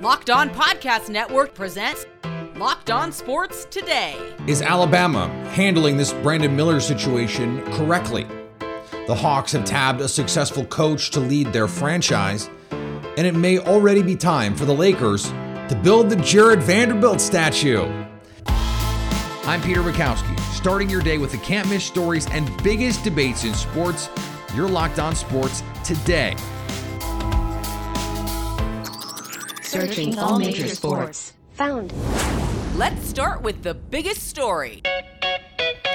Locked On Podcast Network presents Locked On Sports Today. Is Alabama handling this Brandon Miller situation correctly? The Hawks have tabbed a successful coach to lead their franchise, and it may already be time for the Lakers to build the Jarred Vanderbilt statue. I'm Peter Bukowski, starting your day with the can't miss stories and biggest debates in sports. You're locked on sports today. Searching all major sports. Found. Let's start with the biggest story.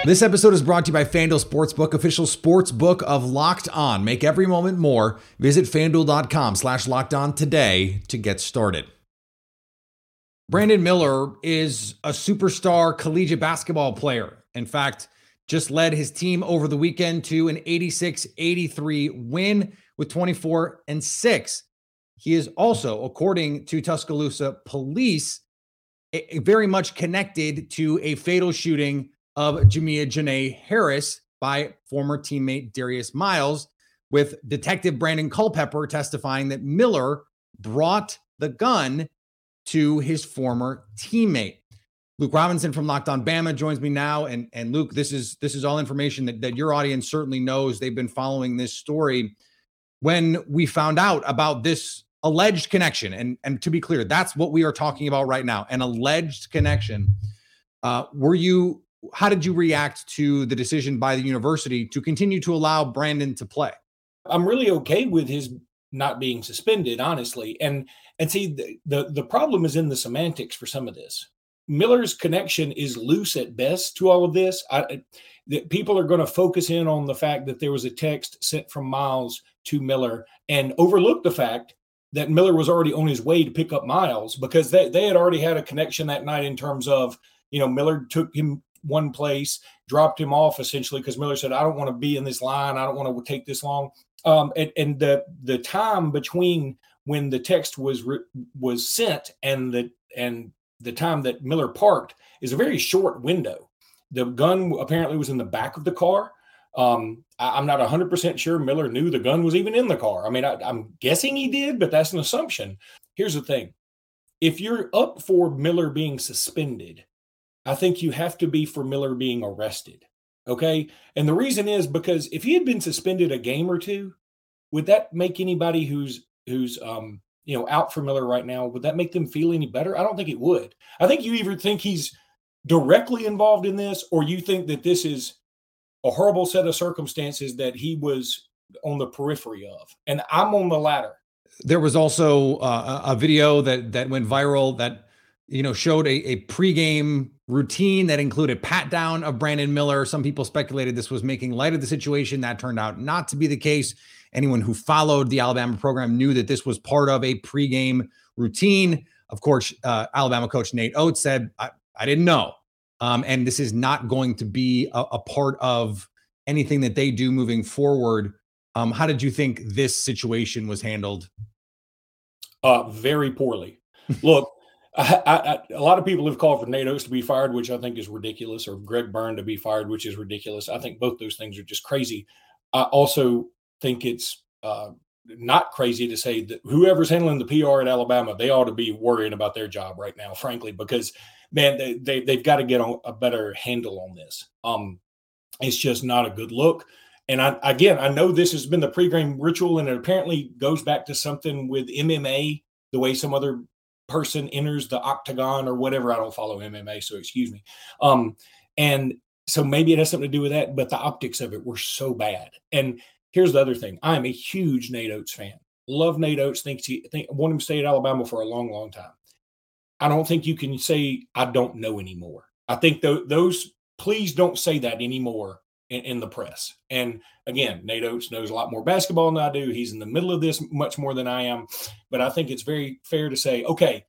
This episode is brought to you by FanDuel Sportsbook, official sports book of Locked On. Make every moment more. Visit fanduel.com slash locked on today to get started. Brandon Miller is a superstar collegiate basketball player. In fact, just led his team over the weekend to an 86 83 win with 24 and 6. He is also, according to Tuscaloosa police, very much connected to a fatal shooting of Jamea Jonae Harris by former teammate Darius Miles, with Detective Brandon Culpepper testifying that Miller brought the gun to his former teammate. Luke Robinson from Locked On Bama joins me now, and and Luke, this is this is all information that, that your audience certainly knows. They've been following this story. When we found out about this alleged connection, and and to be clear, that's what we are talking about right now, an alleged connection. Uh, were you? How did you react to the decision by the university to continue to allow Brandon to play? I'm really okay with his not being suspended, honestly, and and see the, the the problem is in the semantics for some of this Miller's connection is loose at best to all of this. I, that people are going to focus in on the fact that there was a text sent from Miles to Miller and overlook the fact that Miller was already on his way to pick up Miles because they, they had already had a connection that night in terms of, you know, Miller took him one place, dropped him off essentially because Miller said, I don't want to be in this line. I don't want to take this long. Um, and, and the the time between when the text was re- was sent and the and the time that Miller parked is a very short window. The gun apparently was in the back of the car. Um, I, am not 100% sure Miller knew the gun was even in the car. I mean, I, I'm guessing he did, but that's an assumption. Here's the thing if you're up for Miller being suspended, I think you have to be for Miller being arrested. Okay. And the reason is because if he had been suspended a game or two, would that make anybody who's who's um you know, out for Miller right now, would that make them feel any better? I don't think it would. I think you either think he's directly involved in this or you think that this is a horrible set of circumstances that he was on the periphery of. And I'm on the latter. There was also uh, a video that that went viral that you know showed a, a pregame routine that included pat down of Brandon Miller. Some people speculated this was making light of the situation. That turned out not to be the case. Anyone who followed the Alabama program knew that this was part of a pregame routine. Of course, uh, Alabama coach Nate Oats said, I, I didn't know. Um, and this is not going to be a, a, part of anything that they do moving forward. Um, how did you think this situation was handled? Uh, very poorly. Look, I, I, a lot of people have called for Nate Oats to be fired, which I think is ridiculous, or Greg Byrne to be fired, which is ridiculous. I think both those things are just crazy. I also think it's uh, not crazy to say that whoever's handling the PR at Alabama, they ought to be worrying about their job right now, frankly, because man, they, they they've got to get a better handle on this. Um, it's just not a good look. And I, again, I know this has been the pregame ritual, and it apparently goes back to something with MMA, the way some other person enters the octagon or whatever. I don't follow MMA, so excuse me. Um, and so maybe it has something to do with that, but the optics of it were so bad. And Here's the other thing. I'm a huge Nate Oats fan. Love Nate Oats. Thinks he think want him to stay at Alabama for a long, long time. I don't think you can say I don't know anymore. I think th- those please don't say that anymore in, in, the press. And again, Nate Oats knows a lot more basketball than I do. He's in the middle of this much more than I am. But I think it's very fair to say, okay,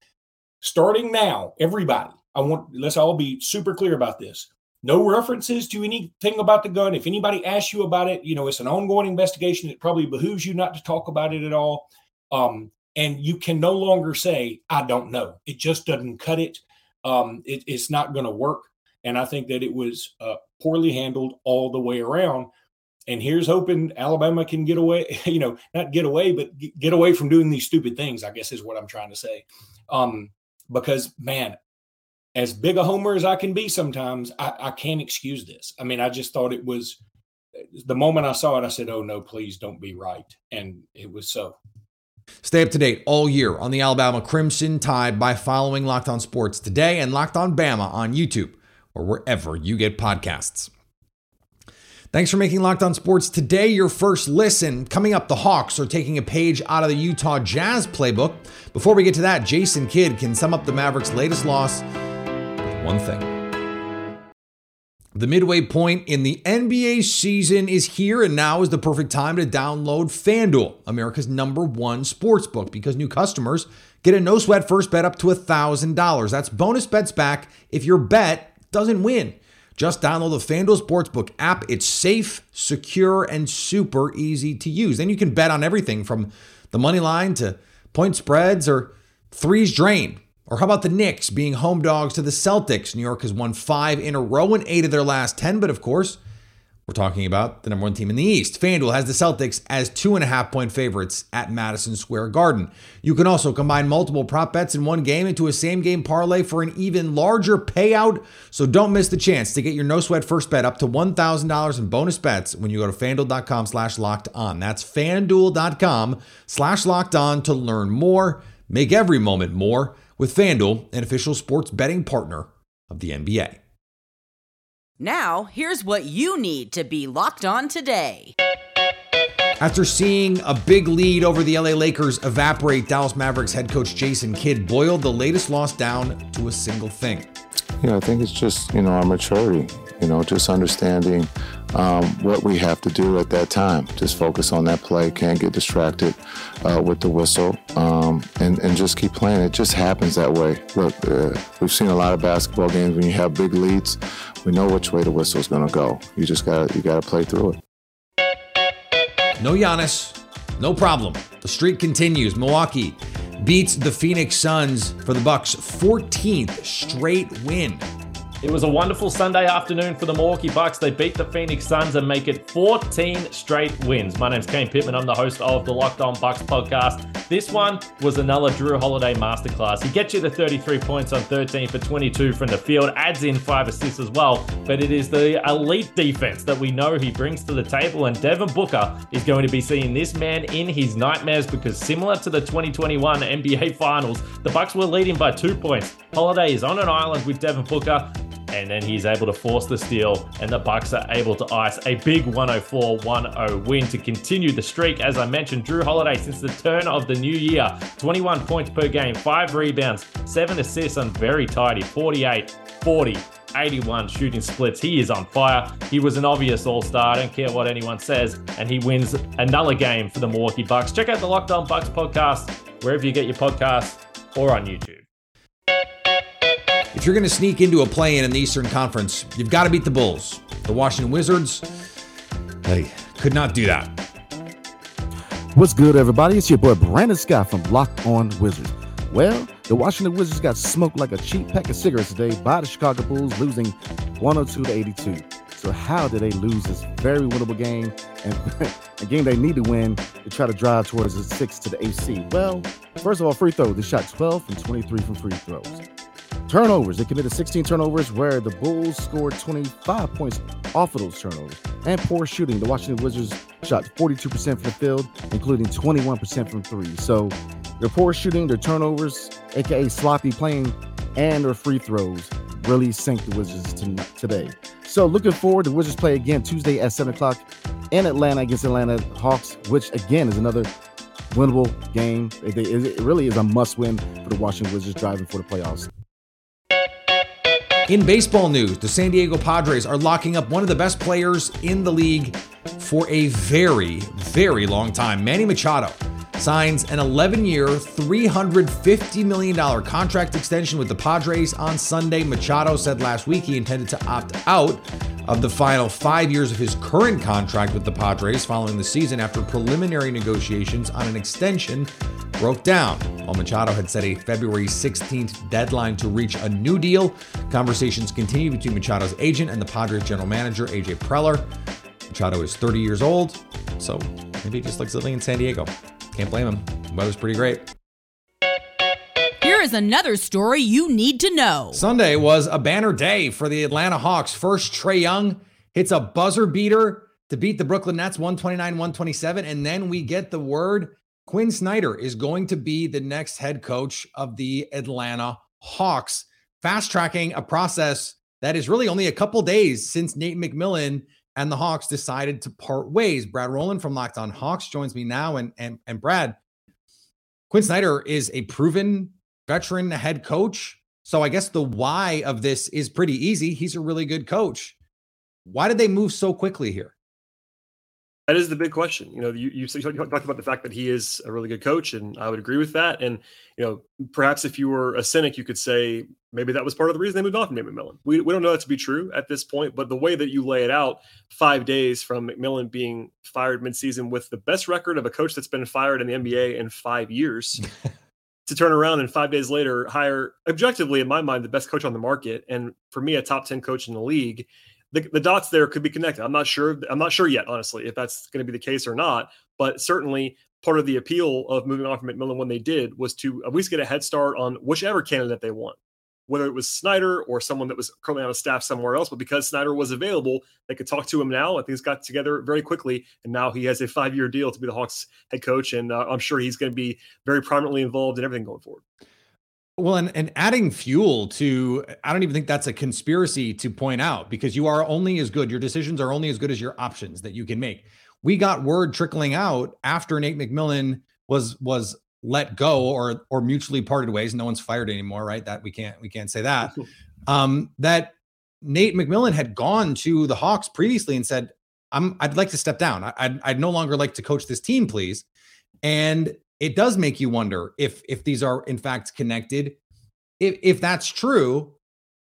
starting now, everybody, I want let's all be super clear about this no references to anything about the gun. If anybody asks you about it, you know, it's an ongoing investigation. It probably behooves you not to talk about it at all. Um, and you can no longer say, I don't know. It just doesn't cut it. Um, it it's not going to work. And I think that it was uh, poorly handled all the way around. and here's hoping Alabama can get away, you know, not get away, but get away from doing these stupid things, I guess is what I'm trying to say. Um, because man, as big a homer as I can be sometimes, I, I can't excuse this. I mean, I just thought it was the moment I saw it, I said, Oh no, please don't be right. And it was so. Stay up to date all year on the Alabama Crimson Tide by following Locked On Sports today and Locked On Bama on YouTube or wherever you get podcasts. Thanks for making Locked On Sports today your first listen. Coming up, the Hawks are taking a page out of the Utah Jazz playbook. Before we get to that, Jason Kidd can sum up the Mavericks' latest loss with one thing. The midway point in the NBA season is here, and now is the perfect time to download FanDuel, America's number one sports book, because new customers get a no sweat first bet up to $1,000. That's bonus bets back if your bet doesn't win. Just download the FanDuel Sportsbook app. It's safe, secure, and super easy to use. Then you can bet on everything from the money line to point spreads or threes drain. Or how about the Knicks being home dogs to the Celtics? New York has won five in a row and eight of their last 10, but of course, we're talking about the number one team in the East. FanDuel has the Celtics as two and a half point favorites at Madison Square Garden. You can also combine multiple prop bets in one game into a same game parlay for an even larger payout. So don't miss the chance to get your no sweat first bet up to $1,000 in bonus bets when you go to fanduel.com slash locked on. That's fanduel.com slash locked on to learn more. Make every moment more with FanDuel, an official sports betting partner of the NBA. Now, here's what you need to be locked on today. After seeing a big lead over the LA Lakers evaporate, Dallas Mavericks head coach Jason Kidd boiled the latest loss down to a single thing. Yeah, I think it's just, you know, our maturity, you know, just understanding um, what we have to do at that time. Just focus on that play, can't get distracted uh, with the whistle, um, and, and just keep playing. It just happens that way. Look, uh, we've seen a lot of basketball games when you have big leads, we know which way the whistle is going to go. You just got you got to play through it. No Giannis, no problem. The streak continues. Milwaukee beats the Phoenix Suns for the Bucks' 14th straight win. It was a wonderful Sunday afternoon for the Milwaukee Bucks. They beat the Phoenix Suns and make it 14 straight wins. My name's Kane Pittman. I'm the host of the Locked On Bucks podcast. This one was another Jrue Holiday masterclass. He gets you the 33 points on 13 for 22 from the field, adds in five assists as well. But it is the elite defense that we know he brings to the table, and Devin Booker is going to be seeing this man in his nightmares because similar to the 2021 NBA Finals, the Bucks were leading by two points. Holiday is on an island with Devin Booker and then he's able to force the steal, and the Bucks are able to ice a big 104-1-0 win to continue the streak. As I mentioned, Jrue Holiday since the turn of the new year, 21 points per game, five rebounds, seven assists, and very tidy, 48, 40. 81 shooting splits. He is on fire. He was an obvious all star. I don't care what anyone says. And he wins another game for the Milwaukee Bucks. Check out the Locked On Bucks podcast wherever you get your podcasts or on YouTube. If you're going to sneak into a play in in the Eastern Conference, you've got to beat the Bulls. The Washington Wizards, they could not do that. What's good, everybody? It's your boy Brandon Scott from Locked On Wizards. Well, the Washington Wizards got smoked like a cheap pack of cigarettes today by the Chicago Bulls, losing 102 to 82. So how did they lose this very winnable game and a game they need to win to try to drive towards the six to the AC? Well, first of all, free throw. They shot 12 from 23 from free throws. Turnovers. They committed 16 turnovers, where the Bulls scored 25 points off of those turnovers. And poor shooting. The Washington Wizards shot 42% from the field, including 21% from three. So their poor shooting, their turnovers, aka sloppy playing, and their free throws really sank the Wizards today. So looking forward, the Wizards play again Tuesday at 7 o'clock in Atlanta against Atlanta Hawks, which again is another winnable game. It really is a must win for the Washington Wizards driving for the playoffs. In baseball news, the San Diego Padres are locking up one of the best players in the league for a very, very long time. Manny Machado signs an 11 year, $350 million contract extension with the Padres on Sunday. Machado said last week he intended to opt out of the final five years of his current contract with the Padres following the season after preliminary negotiations on an extension broke down. While Machado had set a February 16th deadline to reach a new deal, conversations continued between Machado's agent and the Padres general manager, AJ Preller. Machado is 30 years old, so maybe he just likes living in San Diego. Can't blame him. The Weather's pretty great. Here is another story you need to know. Sunday was a banner day for the Atlanta Hawks. First, Trae Young hits a buzzer beater to beat the Brooklyn Nets 129 127. And then we get the word Quin Snyder is going to be the next head coach of the Atlanta Hawks, fast tracking a process that is really only a couple days since Nate McMillan and the Hawks decided to part ways. Brad Rowland from Locked On Hawks joins me now. And, and, and Brad, Quin Snyder is a proven veteran head coach. So I guess the why of this is pretty easy. He's a really good coach. Why did they move so quickly here? That is the big question. You know, you, you talked about the fact that he is a really good coach, and I would agree with that. And you know, perhaps if you were a cynic, you could say maybe that was part of the reason they moved on from Nate McMillan. We, we don't know that to be true at this point, but the way that you lay it out, five days from McMillan being fired midseason with the best record of a coach that's been fired in the NBA in five years. to turn around and five days later hire objectively in my mind the best coach on the market and for me a top 10 coach in the league the, the dots there could be connected. I'm not sure. I'm not sure yet, honestly, if that's going to be the case or not. But certainly, part of the appeal of moving on from McMillan when they did was to at least get a head start on whichever candidate they want, whether it was Snyder or someone that was currently on a staff somewhere else. But because Snyder was available, they could talk to him now. I think got together very quickly, and now he has a five-year deal to be the Hawks head coach, and uh, I'm sure he's going to be very prominently involved in everything going forward. Well, and, and adding fuel to, I don't even think that's a conspiracy to point out because you are only as good, your decisions are only as good as your options that you can make. We got word trickling out after Nate McMillan was was let go or or mutually parted ways. No one's fired anymore, right? That we can't we can't say that. Um, that Nate McMillan had gone to the Hawks previously and said, "I'm I'd like to step down. I, I'd I'd no longer like to coach this team, please." And it does make you wonder if if these are in fact connected. If if that's true,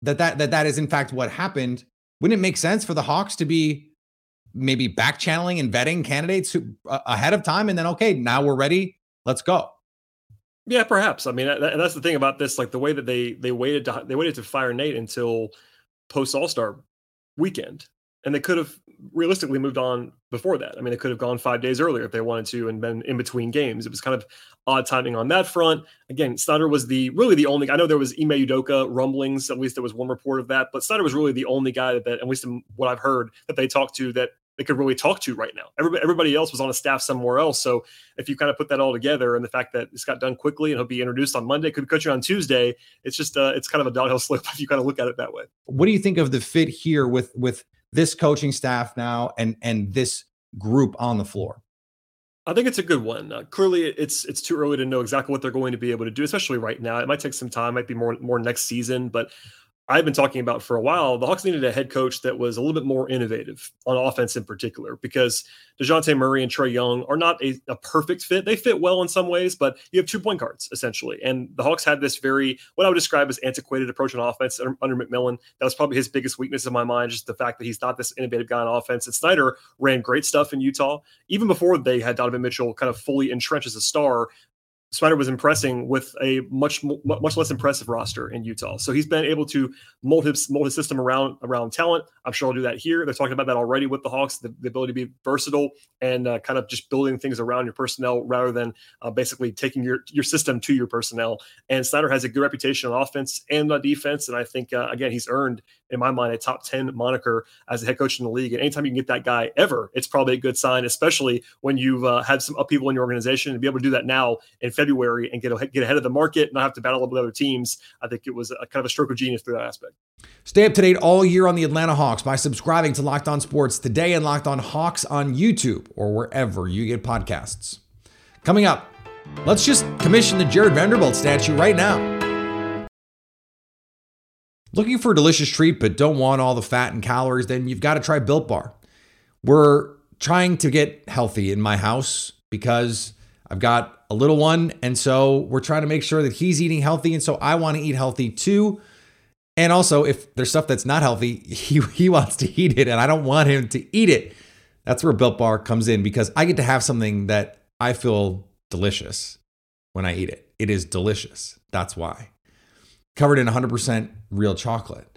that that that that is in fact what happened, wouldn't it make sense for the Hawks to be maybe back channeling and vetting candidates who, uh, ahead of time, and then okay, now we're ready, let's go. Yeah, perhaps. I mean, that, that's the thing about this. Like the way that they they waited to they waited to fire Nate until post All Star weekend, and they could have realistically moved on before that. I mean, they could have gone five days earlier if they wanted to and been in between games. It was kind of odd timing on that front. Again, Snyder was the really the only. I know there was Ime Udoka rumblings. At least there was one report of that, but Snyder was really the only guy that, at least what I've heard, that they talked to that they could really talk to right now. Everybody, everybody else was on a staff somewhere else. So if you kind of put that all together, and the fact that it's got done quickly and he'll be introduced on Monday, could cut you on Tuesday. It's just uh, it's kind of a downhill slope if you kind of look at it that way. What do you think of the fit here with with this coaching staff now and and this group on the floor? I think it's a good one. Uh, clearly, it's it's too early to know exactly what they're going to be able to do, especially right now. It might take some time, might be more more next season, but I've been talking about for a while, the Hawks needed a head coach that was a little bit more innovative on offense in particular, because DeJounte Murray and Trae Young are not a, a, perfect fit. They fit well in some ways, but you have two point guards essentially. And the Hawks had this very, what I would describe as antiquated approach on offense under, McMillan. That was probably his biggest weakness in my mind, just the fact that he's not this innovative guy on offense. And Snyder ran great stuff in Utah. Even before they had Donovan Mitchell kind of fully entrenched as a star, Snyder was impressing with a much much less impressive roster in Utah. So he's been able to mold his mold his system around around talent. I'm sure he'll do that here. They're talking about that already with the Hawks, the, the ability to be versatile and uh, kind of just building things around your personnel rather than uh, basically taking your your system to your personnel. And Snyder has a good reputation on offense and on defense, and I think uh, again he's earned in my mind a top ten moniker as a head coach in the league. And anytime you can get that guy ever, it's probably a good sign, especially when you've uh, had some upheaval in your organization and be able to do that now in February and get get ahead of the market, and not have to battle with other teams. I think it was a kind of a stroke of genius through that aspect. Stay up to date all year on the Atlanta Hawks by subscribing to Locked On Sports today and Locked On Hawks on YouTube or wherever you get podcasts. Coming up, let's just commission the Jarred Vanderbilt statue right now. Looking for a delicious treat but don't want all the fat and calories, then you've got to try Built Bar. We're trying to get healthy in my house because I've got a little one. And so we're trying to make sure that he's eating healthy. And so I want to eat healthy too. And also, if there's stuff that's not healthy, he, he wants to eat it and I don't want him to eat it. That's where Built Bar comes in because I get to have something that I feel delicious when I eat it. It is delicious. That's why. Covered in 100% real chocolate.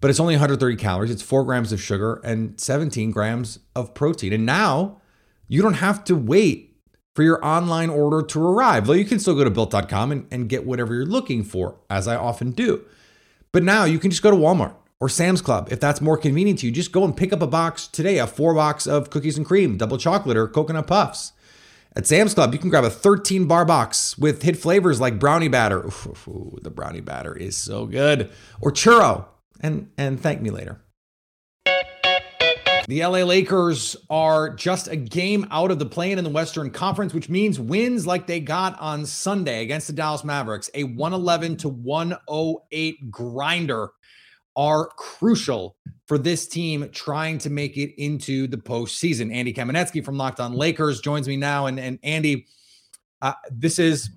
but it's only 130 calories. It's four grams of sugar and 17 grams of protein. And now you don't have to wait for your online order to arrive. Though you can still go to built.com and, and get whatever you're looking for, as I often do. But now you can just go to Walmart or Sam's Club if that's more convenient to you. Just go and pick up a box today, a four box of cookies and cream, double chocolate, or coconut puffs. At Sam's Club, you can grab a 13 bar box with hit flavors like brownie batter. Ooh, the brownie batter is so good. Or churro. And and thank me later. The LA Lakers are just a game out of the play-in in the Western Conference, which means wins like they got on Sunday against the Dallas Mavericks, a 111 to 108 grinder are crucial for this team trying to make it into the postseason. Andy Kamenetzky from Locked On Lakers joins me now. And, and Andy, uh, this is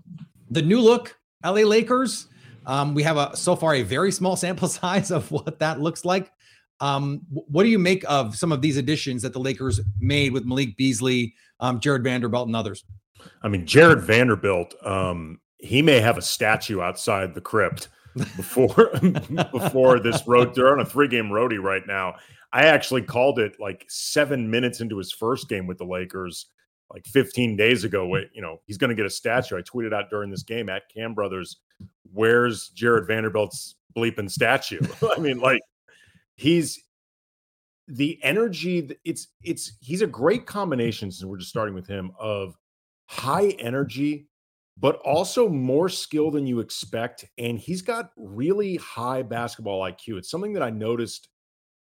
the new look LA Lakers. Um, we have a so far a very small sample size of what that looks like. Um, what do you make of some of these additions that the Lakers made with Malik Beasley, um, Jarred Vanderbilt, and others? I mean, Jarred Vanderbilt, um, he may have a statue outside the crypt before before this road. They're on a three game roadie right now. I actually called it like seven minutes into his first game with the Lakers, like 15 days ago. Wait, You know, he's going to get a statue. I tweeted out during this game at Cam Brothers, "Where's Jarred Vanderbilt's bleeping statue?" I mean, like he's the energy. It's it's he's a great combination. Since we're just starting with him of high energy but also more skill than you expect. And he's got really high basketball IQ. It's something that I noticed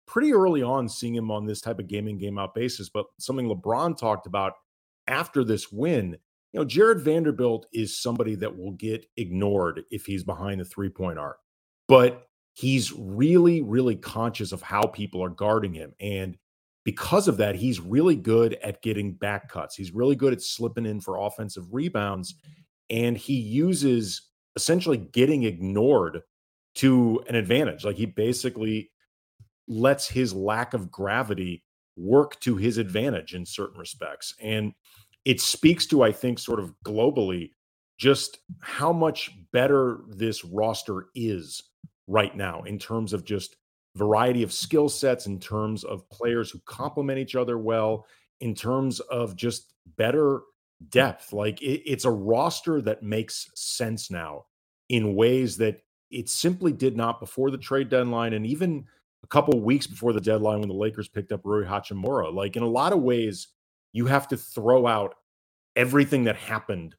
pretty early on seeing him on this type of gaming game out basis, but something LeBron talked about after this win. You know, Jarred Vanderbilt is somebody that will get ignored if he's behind the three point arc, but he's really, really conscious of how people are guarding him. And because of that, he's really good at getting back cuts. He's really good at slipping in for offensive rebounds and he uses essentially getting ignored to an advantage. Like he basically lets his lack of gravity work to his advantage in certain respects. And it speaks to, I think, sort of globally, just how much better this roster is right now in terms of just variety of skill sets, in terms of players who complement each other well, in terms of just better depth. Like it, it's a roster that makes sense now in ways that it simply did not before the trade deadline and even a couple weeks before the deadline when the Lakers picked up Rui Hachimura. Like in a lot of ways, you have to throw out everything that happened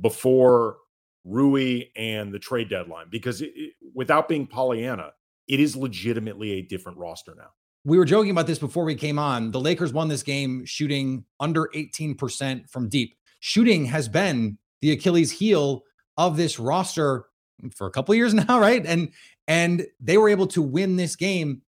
before Rui and the trade deadline because it, it, without being Pollyanna, it is legitimately a different roster now. We were joking about this before we came on. The Lakers won this game shooting under 18% from deep shooting has been the Achilles heel of this roster for a couple years now, right? And and they were able to win this game.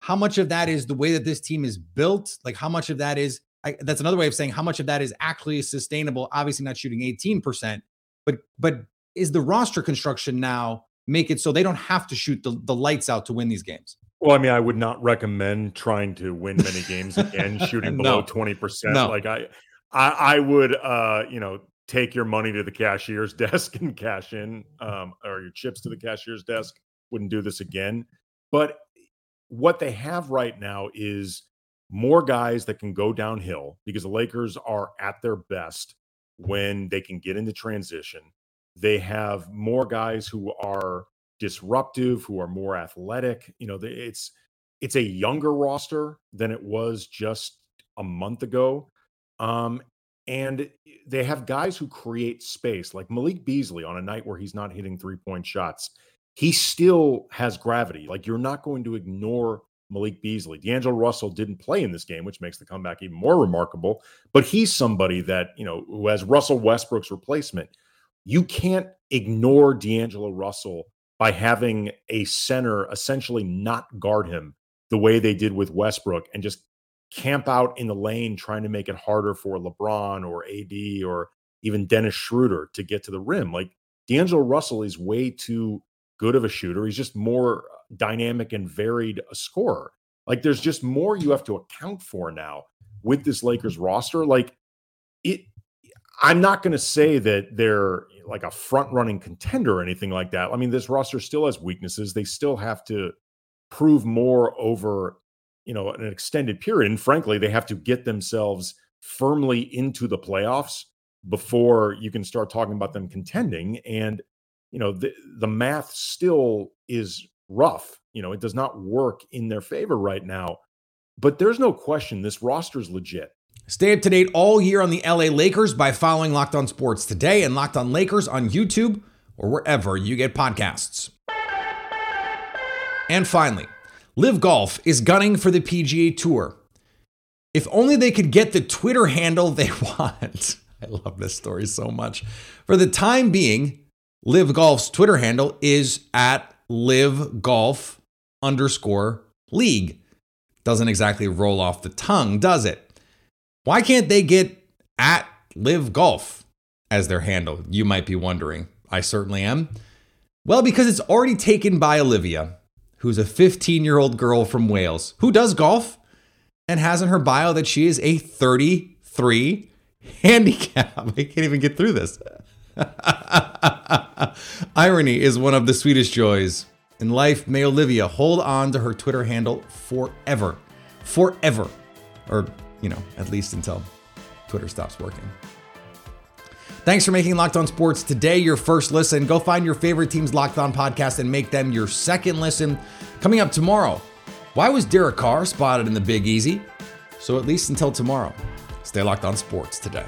How much of that is the way that this team is built? Like how much of that is I, that's another way of saying how much of that is actually sustainable. Obviously, not shooting 18%, but but is the roster construction now make it so they don't have to shoot the, the lights out to win these games? Well, I mean, I would not recommend trying to win many games again, shooting below twenty percent. No. Like I, I, I would, uh, you know, take your money to the cashier's desk and cash in, um, or your chips to the cashier's desk. Wouldn't do this again. But what they have right now is more guys that can go downhill because the Lakers are at their best when they can get into transition. They have more guys who are disruptive, who are more athletic. You know, it's it's a younger roster than it was just a month ago. Um, and they have guys who create space, like Malik Beasley on a night where he's not hitting three point shots. He still has gravity. Like you're not going to ignore Malik Beasley. D'Angelo Russell didn't play in this game, which makes the comeback even more remarkable. But he's somebody that, you know, who has Russell Westbrook's replacement. You can't ignore D'Angelo Russell by having a center essentially not guard him the way they did with Westbrook and just camp out in the lane trying to make it harder for LeBron or AD or even Dennis Schroeder to get to the rim. Like D'Angelo Russell is way too good of a shooter. He's just more dynamic and varied a scorer. Like there's just more you have to account for now with this Lakers roster. Like it I'm not going to say that they're like a front running contender or anything like that. I mean, this roster still has weaknesses. They still have to prove more over, you know, an extended period. And frankly, they have to get themselves firmly into the playoffs before you can start talking about them contending. And, you know, the, the math still is rough. You know, it does not work in their favor right now. But there's no question this roster is legit. Stay up to date all year on the LA Lakers by following Locked On Sports today and Locked On Lakers on YouTube or wherever you get podcasts. And finally, LIV Golf is gunning for the PGA Tour. If only they could get the Twitter handle they want. I love this story so much. For the time being, LIV Golf's Twitter handle is at LIV Golf underscore league. Doesn't exactly roll off the tongue, does it? Why can't they get at LIV Golf as their handle? You might be wondering. I certainly am. Well, because it's already taken by Olivia, who's a 15 year old girl from Wales who does golf and has in her bio that she is a 33 handicap. I can't even get through this. Irony is one of the sweetest joys. In life, may Olivia hold on to her Twitter handle forever. Forever. Or, you know, at least until Twitter stops working. Thanks for making Locked On Sports today your first listen. Go find your favorite team's Locked On podcast and make them your second listen. Coming up tomorrow, why was Derek Carr spotted in the Big Easy? So at least until tomorrow, stay locked on sports today.